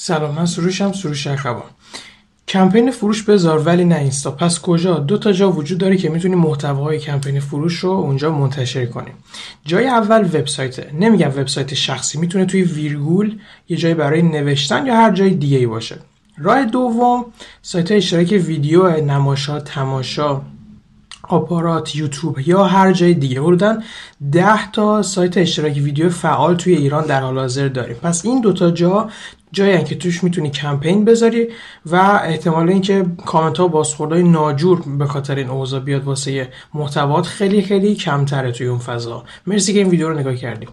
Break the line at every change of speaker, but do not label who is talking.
سلام من سروشم سروش اخوان. کمپین فروش بذار ولی نه اینستا پس کجا؟ دو تا جا وجود داره که می‌تونی محتوای کمپین فروش رو اونجا منتشر کنیم. جای اول وبسایت نمیگم وبسایت شخصی. می‌تونه توی ویرگول یه جای برای نوشتن یا هر جای دیگه باشه. راه دوم سایت اشتراک ویدیو نماشا تماشا. آپارات یوتیوب یا هر جای دیگه. حدودا 10 تا سایت اشتراک ویدیو فعال توی ایران در حال حاضر داریم. پس این دوتا جا جایی که توش می‌تونی کمپین بذاری و احتمال اینکه کامنت ها بازخوردهای ناجور به خاطر این اوضاع بیاد واسه محتوات خیلی خیلی کمتره توی اون فضا. مرسی که این ویدیو رو نگاه کردیم.